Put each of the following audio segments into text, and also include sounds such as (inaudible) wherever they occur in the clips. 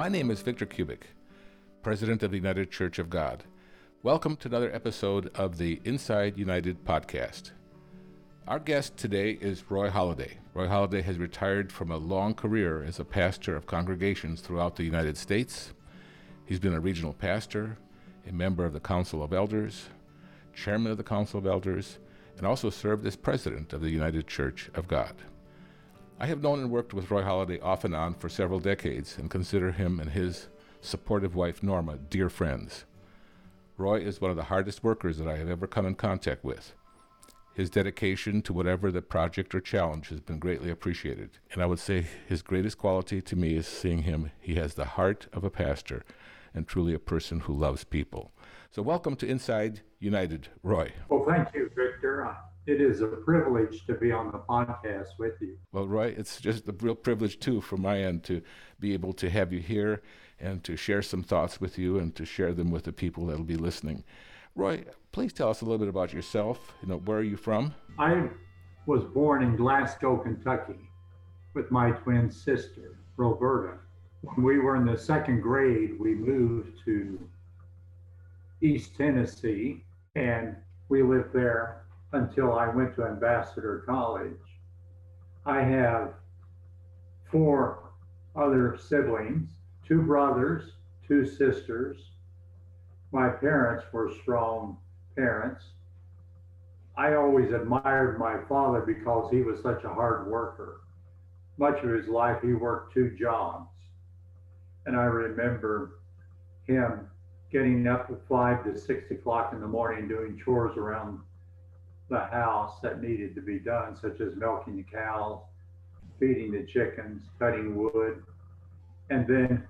My name is Victor Kubik, President of the United Church of God. Welcome to another episode of the Inside United podcast. Our guest today is Roy Holladay. Roy Holladay has retired from a long career as a pastor of congregations throughout the United States. He's been a regional pastor, a member of the Council of Elders, chairman of the Council of Elders, and also served as president of the United Church of God. I have known and worked with Roy Holladay off and on for several decades and consider him and his supportive wife Norma dear friends. Roy is one of the hardest workers that I have ever come in contact with. His dedication to whatever the project or challenge has been greatly appreciated. And I would say his greatest quality to me is seeing him. He has the heart of a pastor and truly a person who loves people. So, welcome to Inside United, Roy. Well, thank you, Victor. It is a privilege to be on the podcast with you. Well, Roy, it's just a real privilege, too, from my end to be able to have you here and to share some thoughts with you and to share them with the people that'll be listening. Roy, please tell us a little bit about yourself. You know, where are you from? I was born in Glasgow, Kentucky, with my twin sister, Roberta. When we were in the second grade, we moved to East Tennessee, and we lived there until I went to Ambassador College. I have four other siblings two brothers, two sisters. My parents were strong parents. I always admired my father because he was such a hard worker. Much of his life, he worked two jobs. And I remember him getting up at five to six o'clock in the morning doing chores around the house that needed to be done, such as milking the cows, feeding the chickens, cutting wood, and then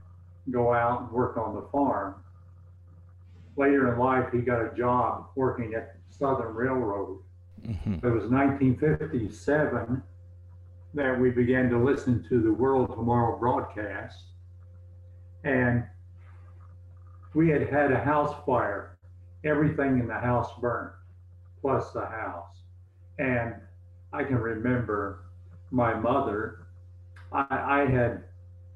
go out and work on the farm. Later in life, he got a job working at Southern Railroad. Mm-hmm. It was 1957 that we began to listen to the World Tomorrow broadcast. And we had had a house fire. Everything in the house burned, plus the house. And I can remember my mother, I, I had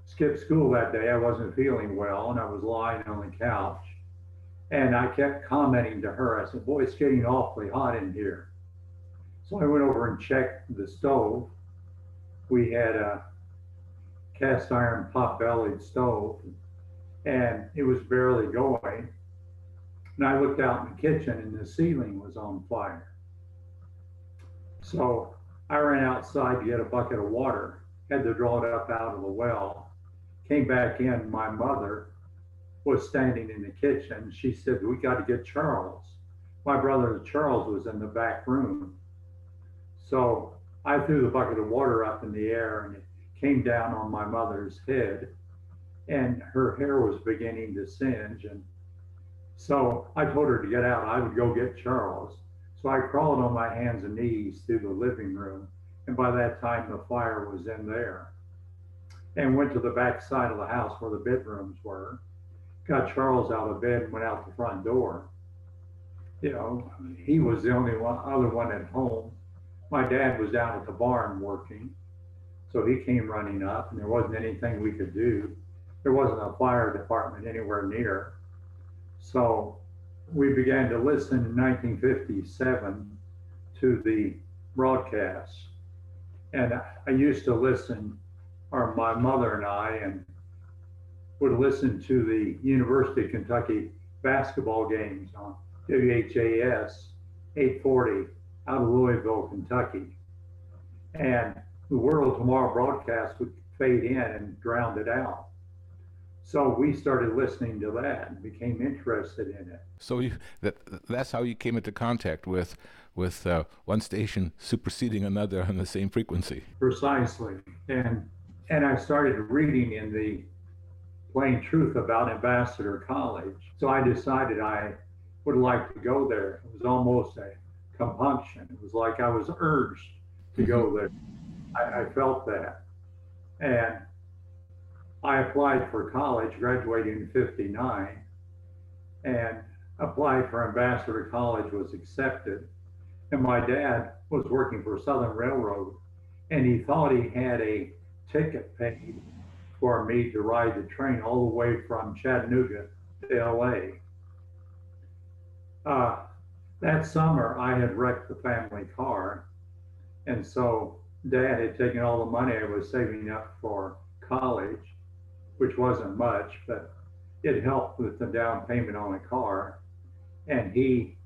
skipped school that day. I wasn't feeling well and I was lying on the couch. And I kept commenting to her, I said, Boy, it's getting awfully hot in here. So I went over and checked the stove. We had a cast iron pot bellied stove and it was barely going. And I looked out in the kitchen and the ceiling was on fire. So I ran outside to get a bucket of water, had to draw it up out of the well came back in, my mother was standing in the kitchen. She said, We got to get Charles. My brother Charles was in the back room. So I threw the bucket of water up in the air and it came down on my mother's head, and her hair was beginning to singe. And so I told her to get out. I would go get Charles. So I crawled on my hands and knees through the living room. And by that time, the fire was in there and went to the back side of the house where the bedrooms were. Got Charles out of bed and went out the front door. You know, he was the only one, other one at home. My dad was down at the barn working, so he came running up, and there wasn't anything we could do. There wasn't a fire department anywhere near. So we began to listen in 1957 to the broadcasts. And I used to listen or my mother and I, and would listen to the University of Kentucky basketball games on WHAS 840 out of Louisville, Kentucky. And the World Tomorrow broadcast would fade in and drown it out. So we started listening to that and became interested in it. So you, that that's how you came into contact with with uh, one station superseding another on the same frequency. Precisely, and and I started reading in the Plain Truth about Ambassador College. So I decided I would like to go there. It was almost a compunction. It was like I was urged to go mm-hmm. there. I, I felt that. And I applied for college, graduating in 59, and applied for Ambassador College, was accepted. And my dad was working for Southern Railroad, and he thought he had a ticket paid for me to ride the train all the way from Chattanooga to LA. Uh, that summer, I had wrecked the family car. And so dad had taken all the money I was saving up for college, which wasn't much, but it helped with the down payment on the car. And he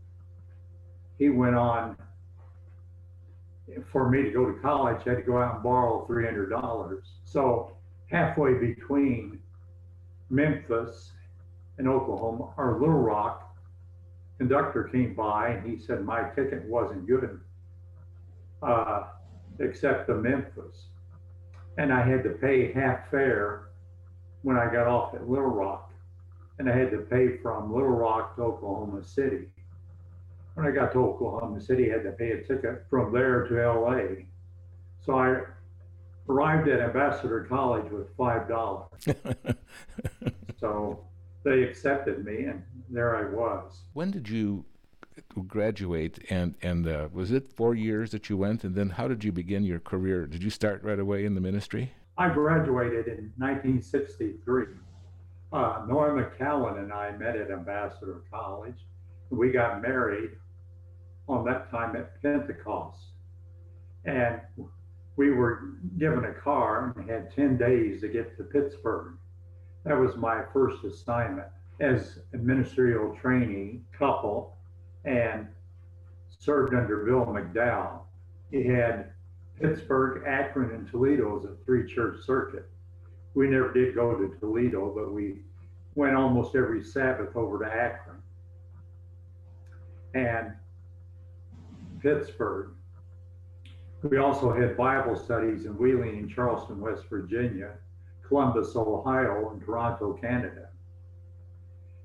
he went on for me to go to college, I had to go out and borrow three hundred dollars. So halfway between Memphis and Oklahoma or Little Rock, conductor came by and he said my ticket wasn't good, uh, except the Memphis, and I had to pay half fare when I got off at Little Rock, and I had to pay from Little Rock to Oklahoma City. When I got to Oklahoma City, I had to pay a ticket from there to LA. So I arrived at Ambassador College with five dollars. (laughs) so they accepted me, and there I was. When did you graduate? And and uh, was it four years that you went? And then how did you begin your career? Did you start right away in the ministry? I graduated in 1963. Uh, Nora McCallan and I met at Ambassador College. We got married on that time at Pentecost. And we were given a car and had 10 days to get to Pittsburgh. That was my first assignment as a ministerial trainee couple and served under Bill McDowell. He had Pittsburgh, Akron, and Toledo is a three church circuit. We never did go to Toledo, but we went almost every Sabbath over to Akron and Pittsburgh. We also had Bible studies in Wheeling and Charleston, West Virginia, Columbus, Ohio, and Toronto, Canada.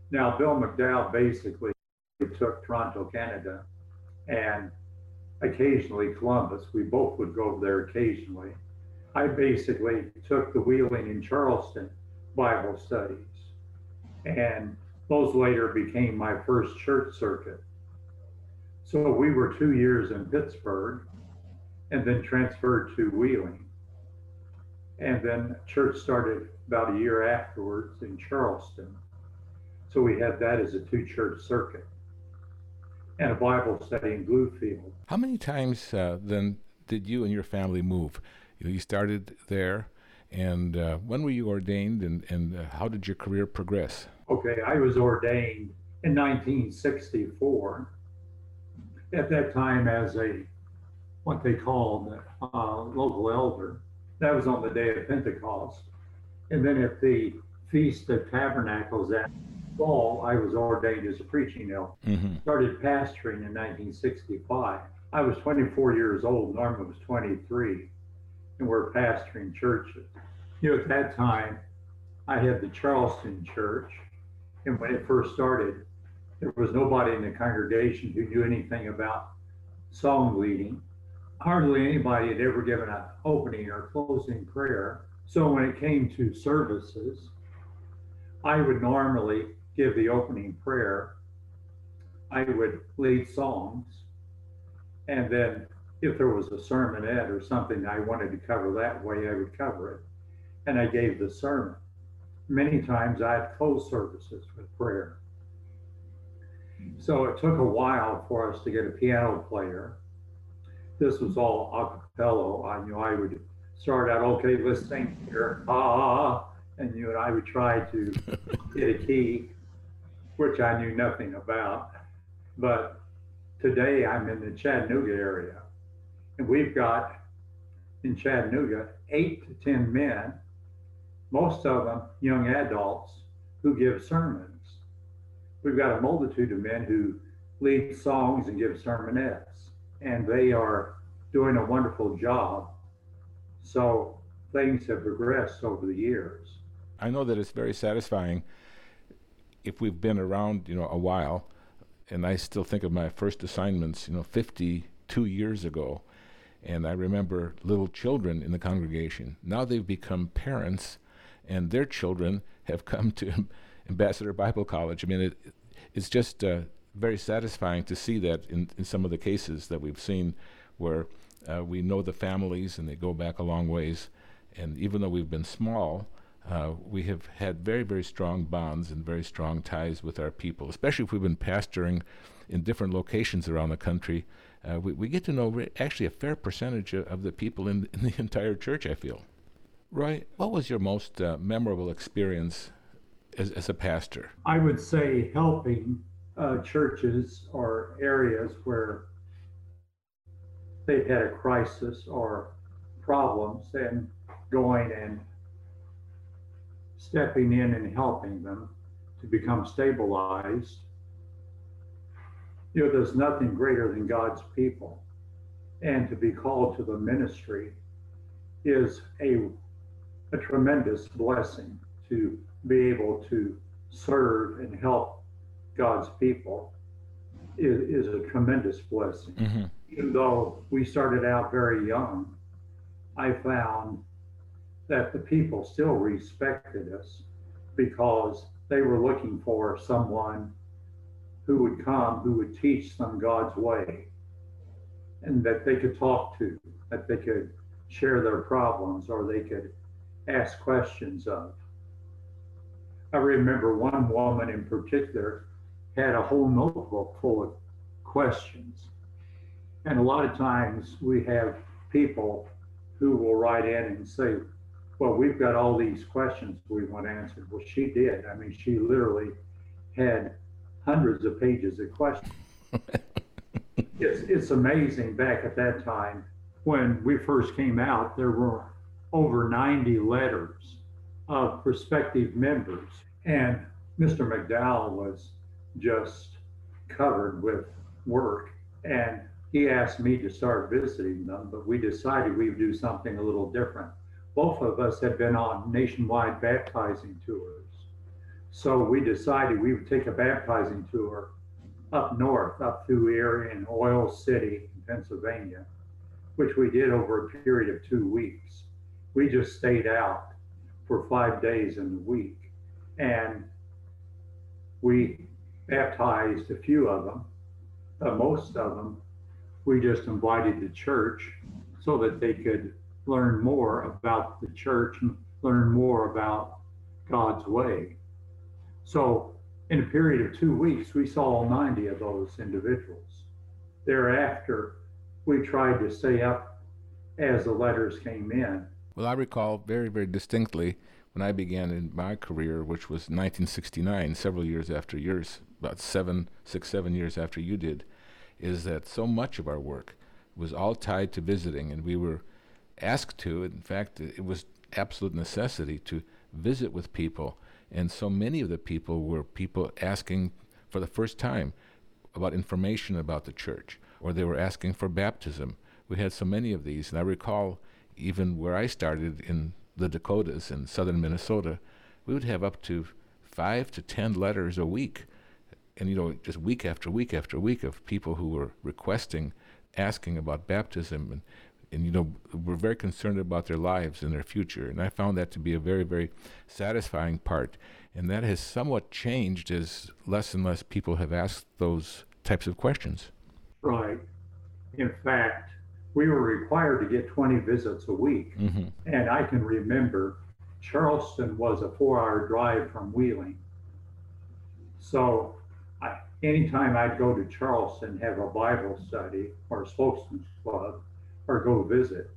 Now, Bill McDowell basically took Toronto, Canada, and occasionally Columbus. We both would go there occasionally. I basically took the Wheeling and Charleston Bible studies, and those later became my first church circuit. So we were two years in Pittsburgh and then transferred to Wheeling. And then church started about a year afterwards in Charleston. So we had that as a two church circuit and a Bible study in Bluefield. How many times uh, then did you and your family move? You, know, you started there, and uh, when were you ordained, and, and uh, how did your career progress? Okay, I was ordained in 1964. At that time, as a what they called uh, local elder. That was on the day of Pentecost. And then at the Feast of Tabernacles that fall, I was ordained as a preaching elder. Mm-hmm. Started pastoring in 1965. I was 24 years old, Norma was 23, and we're pastoring churches. You know, at that time, I had the Charleston church, and when it first started, there was nobody in the congregation who knew anything about song leading hardly anybody had ever given an opening or closing prayer. So when it came to services, I would normally give the opening prayer. I would lead songs. And then if there was a sermonette or something I wanted to cover that way, I would cover it. And I gave the sermon. Many times I had closed services with prayer. So it took a while for us to get a piano player this was all a cappella. I knew I would start out, okay, let's sing here, ah, and you and I would try to get a key, which I knew nothing about. But today I'm in the Chattanooga area, and we've got in Chattanooga eight to 10 men, most of them young adults, who give sermons. We've got a multitude of men who lead songs and give sermonettes and they are doing a wonderful job. So things have progressed over the years. I know that it's very satisfying if we've been around, you know, a while, and I still think of my first assignments, you know, 52 years ago, and I remember little children in the congregation. Now they've become parents, and their children have (laughs) come to Ambassador Bible College. I mean, it, it's just uh, very satisfying to see that in, in some of the cases that we've seen where uh, we know the families and they go back a long ways. And even though we've been small, uh, we have had very, very strong bonds and very strong ties with our people, especially if we've been pastoring in different locations around the country. Uh, we, we get to know re- actually a fair percentage of, of the people in, in, the (laughs) entire church, I feel. Roy, what was your most uh, memorable experience as, as a pastor? I would say helping uh, churches or areas where they've had a crisis or problems and going and stepping in and helping them to become stabilized. You know, there's nothing greater than God's people. And to be called to the ministry is a, a tremendous blessing to be able to serve and help God's people is, is a tremendous blessing. Mm-hmm. Even though we started out very young, I found that the people still respected us because they were looking for someone who would come, who would teach them God's way, and that they could talk to, that they could share their problems or they could ask questions of. I remember one woman in particular had a whole notebook full of questions. And a lot of times we have people who will write in and say, Well, we've got all these questions we want answered. Well, she did. I mean, she literally had hundreds of pages of questions. (laughs) it's, it's amazing back at that time when we first came out, there were over 90 letters of prospective members. And Mr. McDowell was just covered with work. And he asked me to start visiting them, but we decided we would do something a little different. Both of us had been on nationwide baptizing tours. So we decided we would take a baptizing tour up north, up through here in Oil City, Pennsylvania, which we did over a period of two weeks. We just stayed out for five days in the week. And we baptized a few of them, uh, most of them, we just invited the church so that they could learn more about the church and learn more about God's way. So, in a period of two weeks, we saw 90 of those individuals. Thereafter, we tried to stay up as the letters came in. Well, I recall very, very distinctly when I began in my career, which was 1969, several years after yours, about seven, six, seven years after you did, is that so much of our work was all tied to visiting, and we were asked to. In fact, it was absolute necessity to visit with people, and so many of the people were people asking for the first time about information about the church, or they were asking for baptism. We had so many of these, and I recall even where I started in the Dakotas in southern Minnesota, we would have up to five to ten letters a week. And, you know, just week after week after week of people who were requesting, asking about baptism. And, and, you know, were very concerned about their lives and their future. And I found that to be a very, very satisfying part. And that has somewhat changed as less and less people have asked those types of questions. Right. In fact, we were required to get 20 visits a week. Mm-hmm. And I can remember Charleston was a four hour drive from Wheeling. So I, anytime I'd go to Charleston, have a Bible study or a spokesman's club or go visit,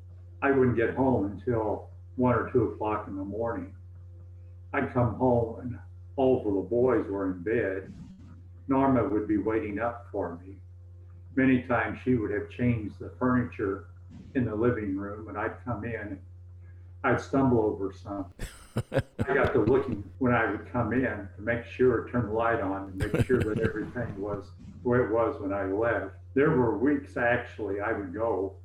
I wouldn't get home until one or two o'clock in the morning. I'd come home and all of the boys were in bed. Norma would be waiting up for me many times she would have changed the furniture in the living room and I'd come in, I'd stumble over something. I got to looking when I would come in to make sure, turn the light on and make sure that everything was where it was when I left. There were weeks actually I would go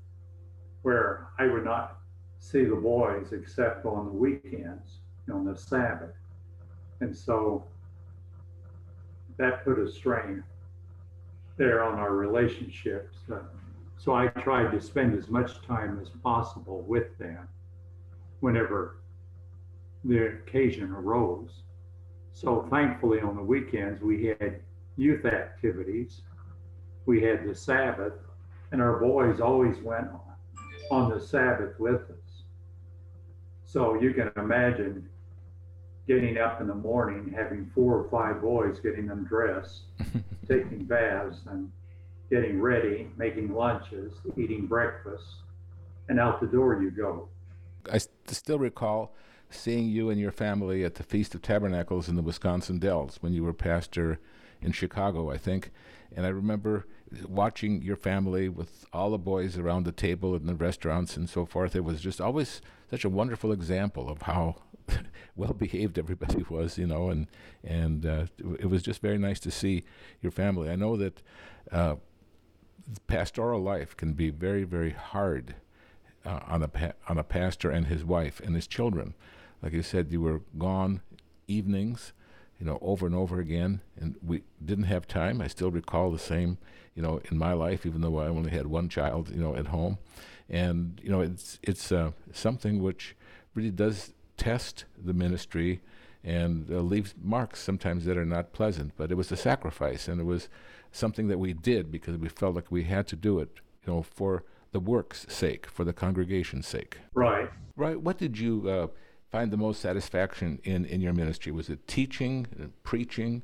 where I would not see the boys except on the weekends, on the Sabbath. And so that put a strain there on our relationships. Uh, so I tried to spend as much time as possible with them whenever the occasion arose. So thankfully, on the weekends, we had youth activities. We had the Sabbath, and our boys always went on the Sabbath with us. So you can imagine getting up in the morning, having four or five boys, getting them dressed, (laughs) taking baths, and getting ready, making lunches, eating breakfast, and out the door you go. I still recall seeing you and your family at the Feast of Tabernacles in the Wisconsin Dells when you were pastor in Chicago, I think. And I remember watching your family with all the boys around the table in the restaurants and so forth. It was just always such a wonderful example of how (laughs) well behaved everybody (laughs) was, you know, and and uh, it was just very nice to see your family. I know that uh, pastoral life can be very very hard uh, on a pa- on a pastor and his wife and his children. Like you said, you were gone evenings, you know, over and over again, and we didn't have time. I still recall the same, you know, in my life, even though I only had one child, you know, at home, and you know, it's it's uh, something which really does test the ministry and uh, leaves marks sometimes that are not pleasant. But it was a sacrifice, and it was something that we did because we felt like we had to do it, you know, for the work's sake, for the congregation's sake. Right. Right. What did you uh, find the most satisfaction in in your ministry? Was it teaching, preaching,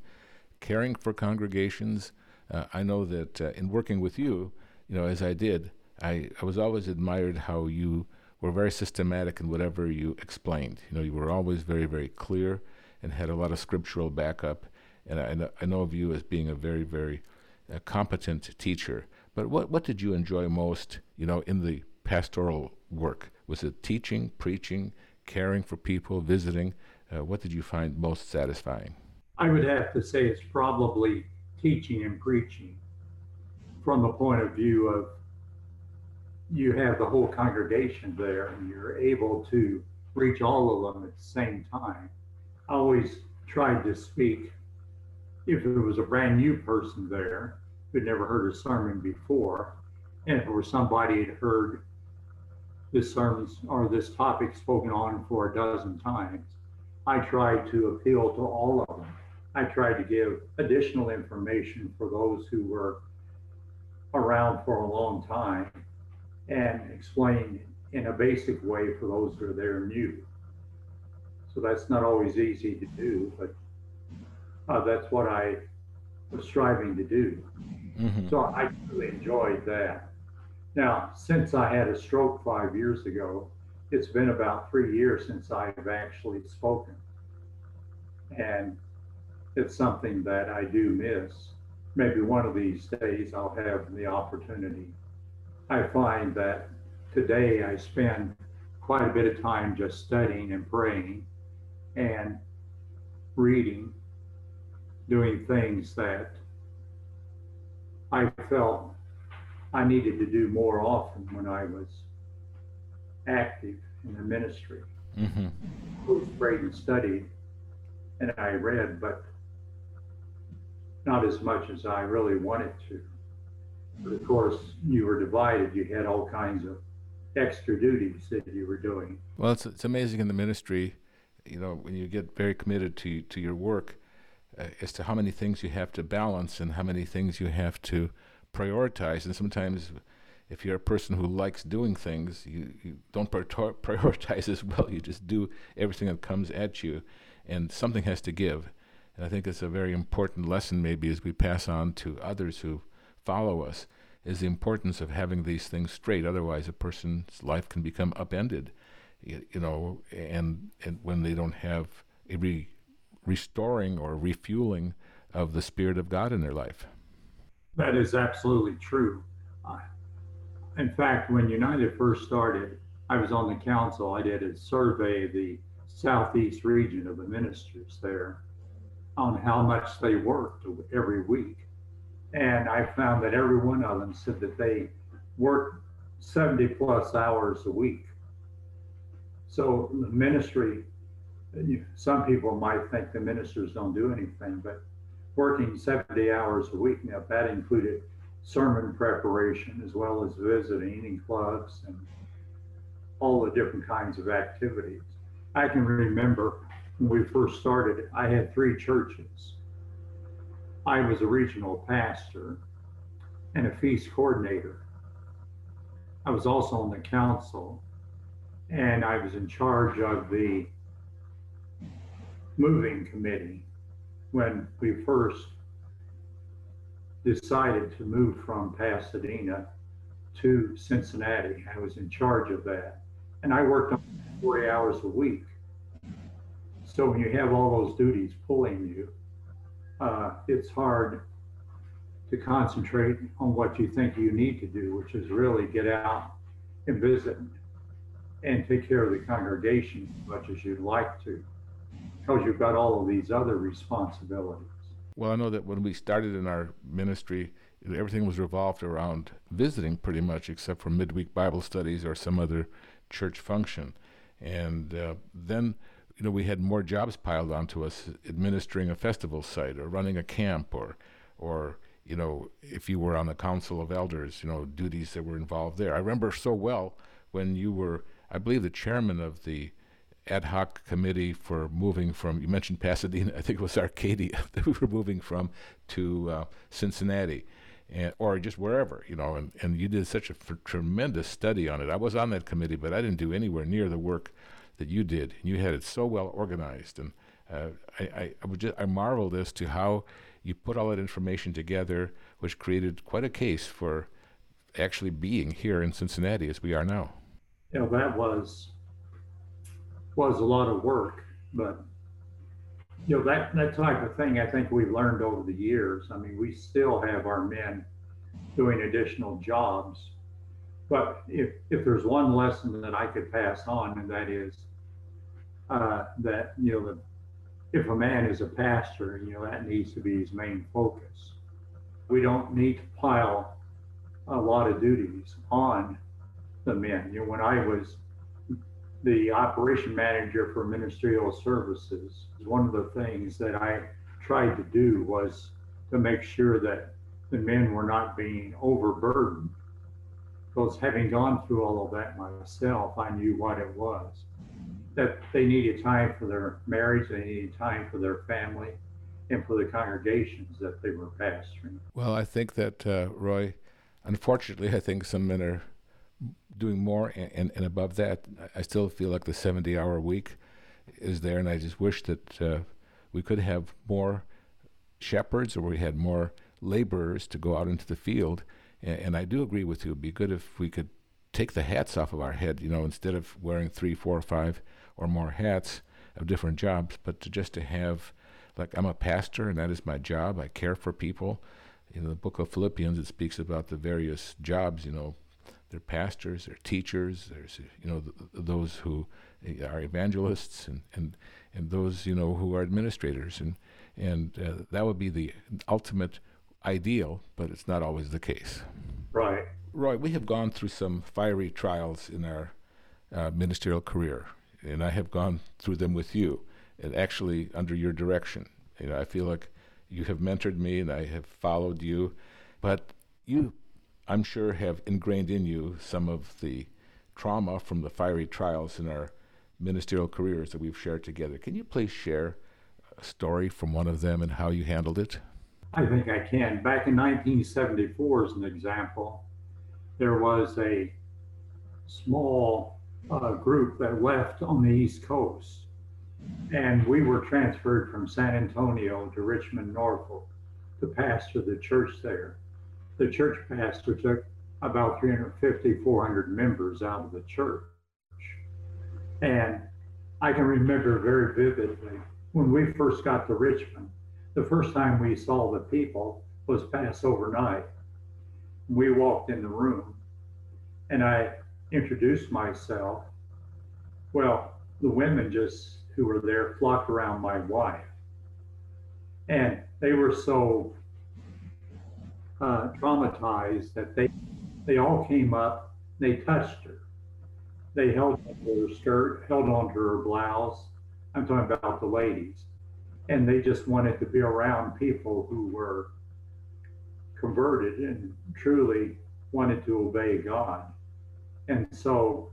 caring for congregations? Uh, I know that uh, in working with you, you know, as I did, I, I was always admired how you were very systematic in whatever you explained. You know, you were always very, very clear and had a lot of scriptural backup. And I, I know of you as being a very, very uh, competent teacher. But what, what did you enjoy most, you know, in the pastoral work? Was it teaching, preaching, caring for people, visiting? Uh, what did you find most satisfying? I would have to say it's probably teaching and preaching from the point of view of you have the whole congregation there and you're able to reach all of them at the same time. I always tried to speak if it was a brand new person there who'd never heard a sermon before, and if it was somebody had heard this sermon or this topic spoken on for a dozen times, I tried to appeal to all of them. I tried to give additional information for those who were around for a long time and explain in a basic way for those who are there new. So that's not always easy to do, but uh, that's what I was striving to do. Mm-hmm. So I really enjoyed that. Now, since I had a stroke five years ago, it's been about three years since I've actually spoken. And it's something that I do miss. Maybe one of these days I'll have the opportunity. I find that today I spend quite a bit of time just studying and praying and reading, doing things that I felt I needed to do more often when I was active in the ministry. Mm-hmm. I was prayed and studied, and I read, but not as much as I really wanted to. But of course, you were divided. You had all kinds of extra duties that you were doing. Well, it's it's amazing in the ministry, you know, when you get very committed to to your work, uh, as to how many things you have to balance and how many things you have to prioritize. And sometimes, if you're a person who likes doing things, you, you don't (laughs) prioritize as well. You just do everything that comes at you, and something has to give. And I think it's a very important lesson, maybe, as we pass on to others who follow us, is the importance of having these things straight. Otherwise, a person's life can become upended, you, know, and, and when they don't have a re- restoring or refueling of the Spirit of God in their life. That is absolutely true. In fact, when United first started, I was on the council. I did a survey of the southeast region of the ministers there on how much they worked every week. And I found that every one of them said that they worked 70 plus hours a week. So the ministry some people might think the ministers don't do anything, but working 70 hours a week, now that included sermon preparation as well as visiting in clubs and all the different kinds of activities. I can remember when we first started, I had three churches. I was a regional pastor and a feast coordinator. I was also on the council and I was in charge of the moving committee when we first decided to move from Pasadena to Cincinnati. I was in charge of that. And I worked on 40 hours a week. So when you have all those duties pulling you, uh, it's hard to concentrate on what you think you need to do, which is really get out and visit and take care of the congregation as much as you'd like to, because you've got all of these other responsibilities. Well, I know that when we started in our ministry, everything was revolved around visiting pretty much, except for midweek Bible studies or some other church function. And uh, then, you know, we had more jobs piled onto us, administering a festival site or running a camp or, or you know, if you were on the council of elders, you know, duties that were involved there. I remember so well when you were, I believe, the chairman of the ad hoc committee for moving from, you mentioned Pasadena, (laughs) I think it was Arcadia (laughs) that we were moving from to uh, Cincinnati. And, or just wherever, you know, and, and you did such a f- tremendous study on it. I was on that committee, but I didn't do anywhere near the work that you did. And you had it so well organized. And uh, I, I, I, would just, I marveled as to how you put all that information together, which created quite a case for actually being here in Cincinnati as we are now. Yeah, that was was a lot of work, but you know that that type of thing I think we've learned over the years. I mean, we still have our men doing additional jobs, but if if there's one lesson that I could pass on, and that is uh, that you know the if a man is a pastor, you know, that needs to be his main focus. We don't need to pile a lot of duties on the men. You know, when I was the operation manager for ministerial services, one of the things that I tried to do was to make sure that the men were not being overburdened. Because having gone through all of that myself, I knew what it was that they needed time for their marriage, they needed time for their family, and for the congregations that they were pastoring. Well, I think that, uh, Roy, unfortunately, I think some men are doing more and, and, and, above that. I still feel like the 70 hour week is there, and I just wish that uh, we could have more shepherds or we had more laborers to go out into the field. And, and I do agree with you. It'd be good if we could take the hats off of our head, you know, instead of wearing three, four, five or more hats of different jobs, but to just to have, like, I'm a pastor and that is my job. I care for people. In the book of Philippians, it speaks about the various jobs, you know, they're pastors, they're teachers, there's, you know, th- those who are evangelists and, and, and those, you know, who are administrators. And, and uh, that would be the ultimate ideal, but it's not always the case. Right. Roy, we have gone through some fiery trials in our uh, ministerial career and I have gone through them with you, and actually under your direction. You know, I feel like you have mentored me, and I have followed you, but you, I'm sure, have ingrained in you some of the trauma from the fiery trials in our ministerial careers that we've shared together. Can you please share a story from one of them and how you handled it? I think I can. Back in 1974, as an example, there was a small uh, group that left on the East Coast. And we were transferred from San Antonio to Richmond, Norfolk to pastor the church there. The church pastor took about 350, 400 members out of the church. And I can remember very vividly when we first got to Richmond, the first time we saw the people was Passover night. We walked in the room and I introduced myself, well, the women just who were there flocked around my wife. And they were so uh, traumatized that they they all came up, they touched her. They held onto her skirt, held onto her blouse. I'm talking about the ladies. And they just wanted to be around people who were converted and truly wanted to obey God. And so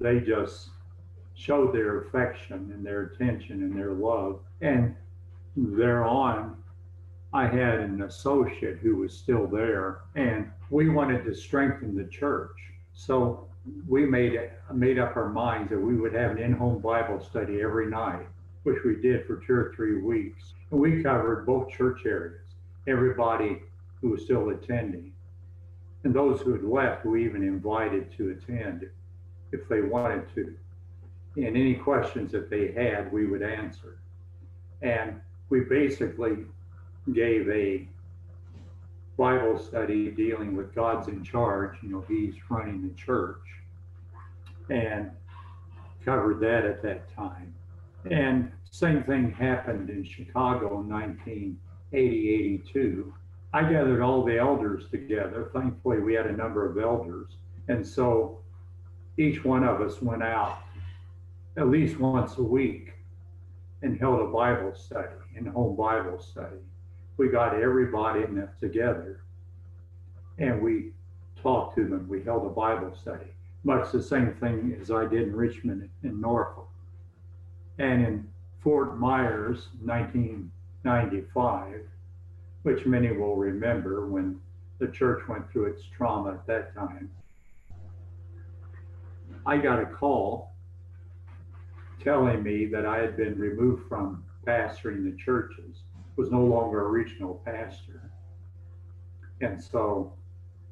they just showed their affection and their attention and their love. And thereon, I had an associate who was still there, and we wanted to strengthen the church. So we made it, made up our minds that we would have an in-home Bible study every night which we did for two or three weeks. And we covered both church areas, everybody who was still attending. And those who had left, we even invited to attend if they wanted to. And any questions that they had, we would answer. And we basically gave a Bible study dealing with God's in charge. You know, He's running the church. And covered that at that time. And same thing happened in Chicago in 1980, 82. I gathered all the elders together. Thankfully, we had a number of elders. And so each one of us went out at least once a week and held a Bible study, in home Bible study. We got everybody in together and we talked to them. We held a Bible study, much the same thing as I did in Richmond and Norfolk. And in Fort Myers, 1995, which many will remember when the church went through its trauma at that time. I got a call telling me that I had been removed from pastoring the churches, was no longer a regional pastor. And so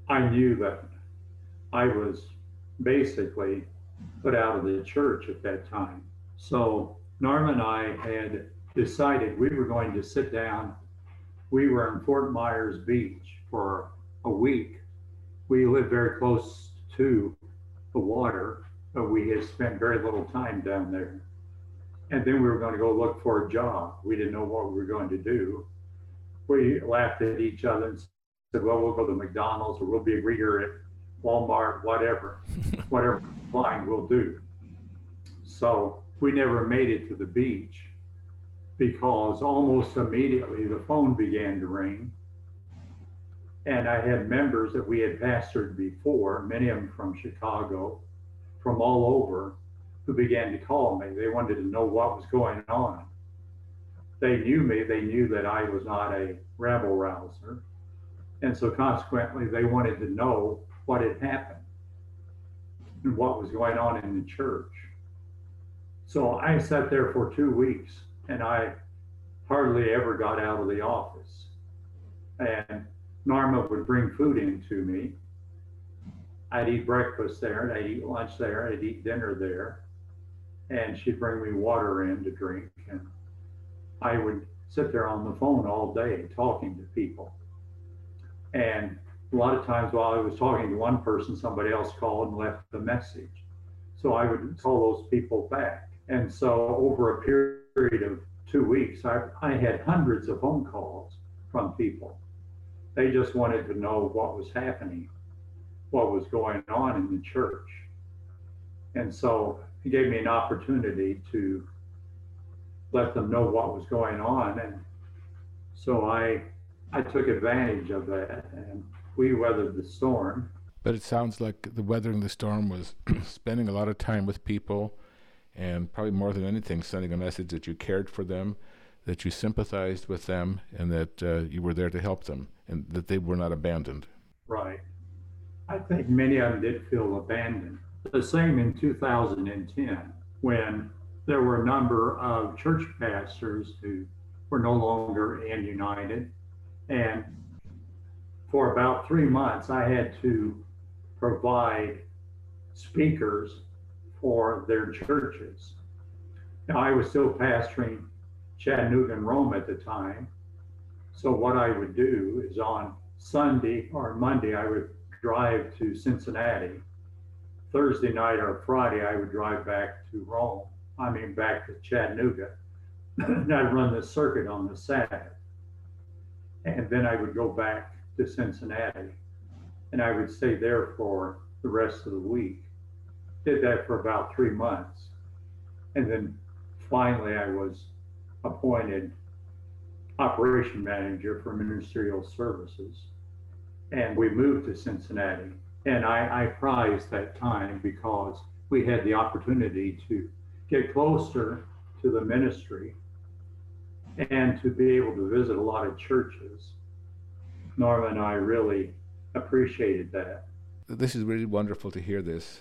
I knew that I was basically put out of the church at that time. So Norma and I had decided we were going to sit down. We were in Fort Myers Beach for a week. We lived very close to the water, but we had spent very little time down there. And then we were going to go look for a job. We didn't know what we were going to do. We laughed at each other and said, well, we'll go to McDonald's or we'll be a greeter at Walmart, whatever, (laughs) whatever line we'll do. So we never made it to the beach because almost immediately the phone began to ring. And I had members that we had pastored before, many of them from Chicago, from all over, who began to call me. They wanted to know what was going on. They knew me, they knew that I was not a rabble rouser. And so consequently, they wanted to know what had happened and what was going on in the church. So I sat there for two weeks and I hardly ever got out of the office. And Norma would bring food in to me. I'd eat breakfast there, and I'd eat lunch there, I'd eat dinner there. And she'd bring me water in to drink. And I would sit there on the phone all day talking to people. And a lot of times while I was talking to one person, somebody else called and left a message. So I would call those people back. And so over a period of two weeks, I, I had hundreds of phone calls from people. They just wanted to know what was happening, what was going on in the church. And so it gave me an opportunity to let them know what was going on. And so I I took advantage of that and we weathered the storm. But it sounds like the weathering the storm was (clears throat) spending a lot of time with people and probably more than anything, sending a message that you cared for them, that you sympathized with them, and that uh, you were there to help them, and that they were not abandoned. Right. I think many of them did feel abandoned. The same in 2010, when there were a number of church pastors who were no longer in United. And for about three months, I had to provide speakers for their churches. Now, I was still pastoring Chattanooga and Rome at the time. So, what I would do is on Sunday or Monday, I would drive to Cincinnati. Thursday night or Friday, I would drive back to Rome, I mean, back to Chattanooga. (clears throat) and I'd run the circuit on the Sabbath. And then I would go back to Cincinnati and I would stay there for the rest of the week did that for about three months. And then finally, I was appointed operation manager for ministerial services. And we moved to Cincinnati. And I, I prized that time because we had the opportunity to get closer to the ministry and to be able to visit a lot of churches. Norma and I really appreciated that. This is really wonderful to hear this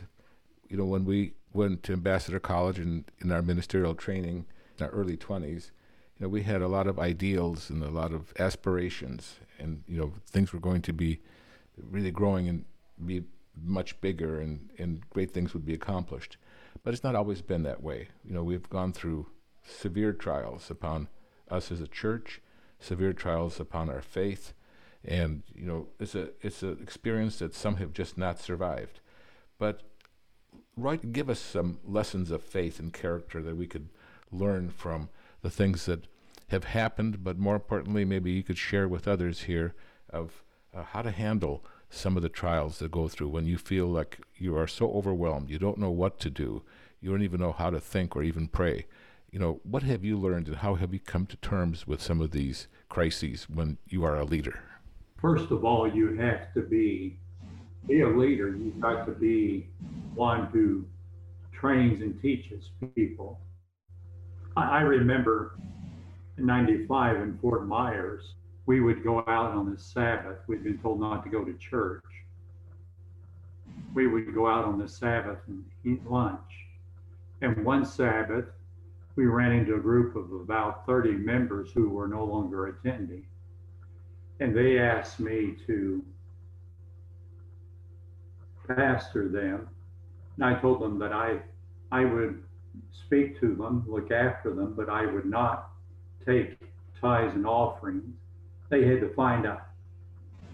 you know, when we went to Ambassador College and in our ministerial training, in our early 20s, you know, we had a lot of ideals and a lot of aspirations, and you know, things were going to be really growing and be much bigger, and and great things would be accomplished. But it's not always been that way. You know, we've gone through severe trials upon us as a church, severe trials upon our faith, and you know, it's a it's an experience that some have just not survived. But Roy, give us some lessons of faith and character that we could learn from the things that have happened, but more importantly, maybe you could share with others here of uh, how to handle some of the trials that go through when you feel like you are so overwhelmed, you don't know what to do, you don't even know how to think or even pray. You know, what have you learned and how have you come to terms with some of these crises when you are a leader? First of all, you have to be be a leader. You've got to be one who trains and teaches people. I, remember in 95 in Fort Myers, we would go out on the Sabbath. We'd been told not to go to church. We would go out on the Sabbath and eat lunch. And one Sabbath, we ran into a group of about 30 members who were no longer attending. And they asked me to pastor them. And I told them that I, I would speak to them, look after them, but I would not take tithes and offerings. They had to find a,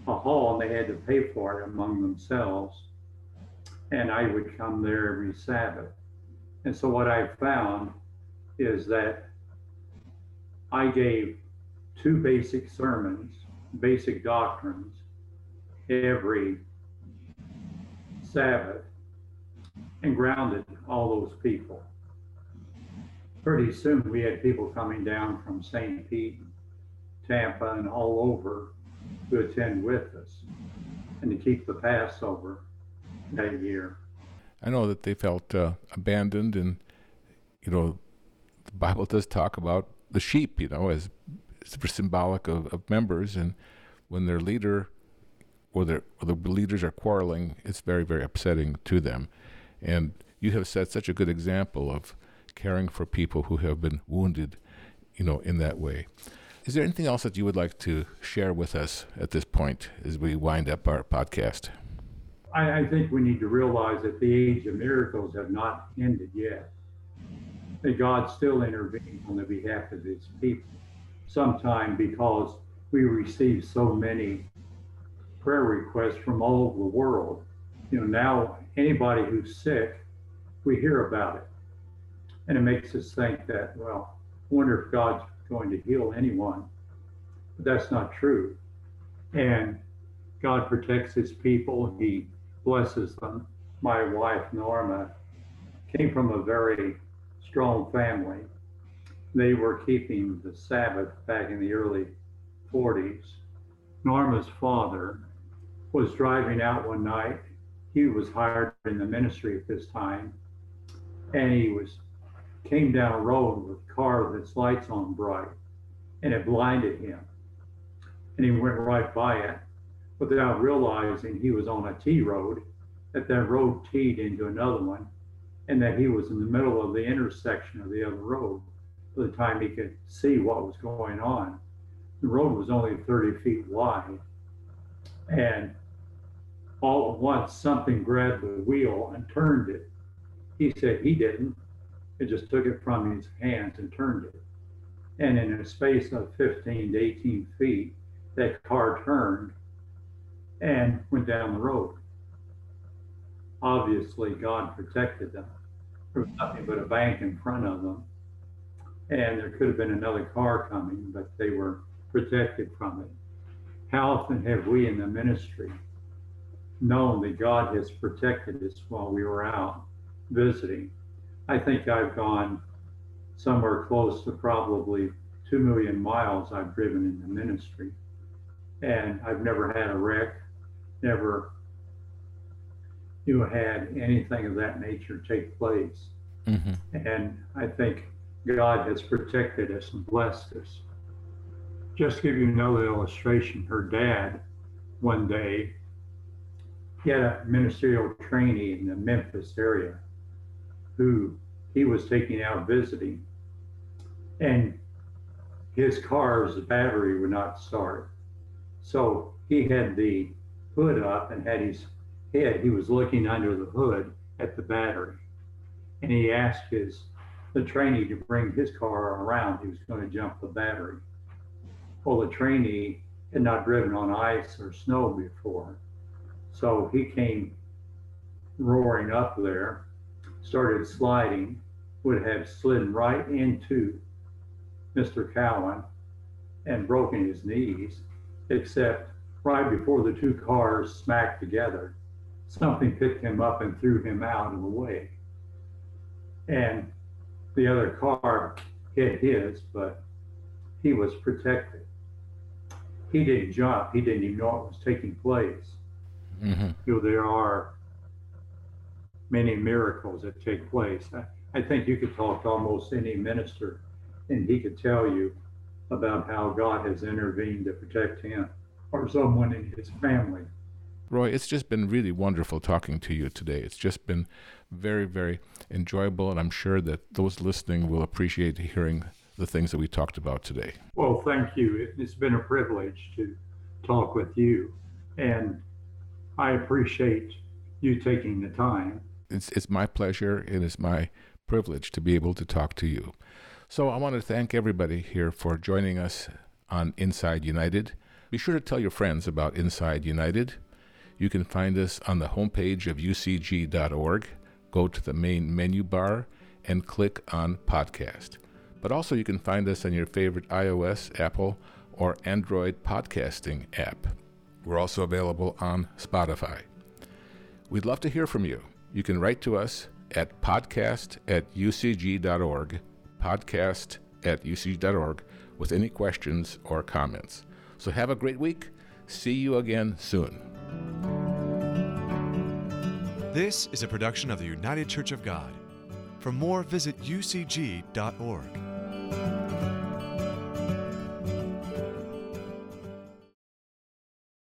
a hall and they had to pay for it among themselves. And I would come there every Sabbath. And so what I found is that I gave two basic sermons, basic doctrines every Sabbath and grounded all those people. Pretty soon we had people coming down from St. Pete, Tampa, and all over to attend with us and to keep the Passover that year. I know that they felt uh, abandoned, and you know, the Bible does talk about the sheep, you know, as, as symbolic of, of members, and when their leader or, or the leaders are quarreling, it's very, very upsetting to them. And you have set such a good example of caring for people who have been wounded, you know, in that way. Is there anything else that you would like to share with us at this point as we wind up our podcast? I, I think we need to realize that the age of miracles have not ended yet. That God still intervenes on the behalf of his people. Sometime because we receive so many prayer requests from all over the world. You know, now anybody who's sick, we hear about it. And it makes us think that, well, I wonder if God's going to heal anyone. But that's not true. And God protects his people, he blesses them. My wife, Norma, came from a very strong family. They were keeping the Sabbath back in the early 40s. Norma's father was driving out one night. He was hired in the ministry at this time, and he was came down a road with a car with its lights on bright, and it blinded him. And he went right by it without realizing he was on a T road, that that road teed into another one, and that he was in the middle of the intersection of the other road by the time he could see what was going on. The road was only 30 feet wide. And all at once something grabbed the wheel and turned it. He said he didn't. It just took it from his hands and turned it. And in a space of 15 to 18 feet, that car turned and went down the road. Obviously, God protected them. There was nothing but a bank in front of them. And there could have been another car coming, but they were protected from it. How often have we in the ministry known that God has protected us while we were out visiting. I think I've gone somewhere close to probably two million miles I've driven in the ministry. And I've never had a wreck, never you had anything of that nature take place. Mm-hmm. And I think God has protected us and blessed us. Just to give you another illustration, her dad one day he had a ministerial trainee in the Memphis area who he was taking out visiting. and his car's battery would not start. So he had the hood up and had his head, he was looking under the hood at the battery. And he asked his the trainee to bring his car around. He was going to jump the battery. Well, the trainee had not driven on ice or snow before. So he came roaring up there, started sliding, would have slid right into Mr. Cowan and broken his knees, except right before the two cars smacked together, something picked him up and threw him out of the way. And the other car hit his, but he was protected. He didn't jump. He didn't even know what was taking place. Mm-hmm. You know, there are many miracles that take place. I, I think you could talk to almost any minister and he could tell you about how God has intervened to protect him or someone in his family. Roy, it's just been really wonderful talking to you today. It's just been very, very enjoyable, and I'm sure that those listening will appreciate hearing the things that we talked about today. Well, thank you. It's been a privilege to talk with you, and I appreciate you taking the time. It's, it's my pleasure, and it's my privilege to be able to talk to you. So I want to thank everybody here for joining us on Inside United. Be sure to tell your friends about Inside United. You can find us on the homepage of ucg.org. Go to the main menu bar and click on podcast. But also, you can find us on your favorite iOS, Apple, or Android podcasting app. We're also available on Spotify. We'd love to hear from you. You can write to us at podcast at ucg.org, podcast at ucg.org, with any questions or comments. So have a great week. See you again soon. This is a production of the United Church of God. For more, visit ucg.org. Thank you.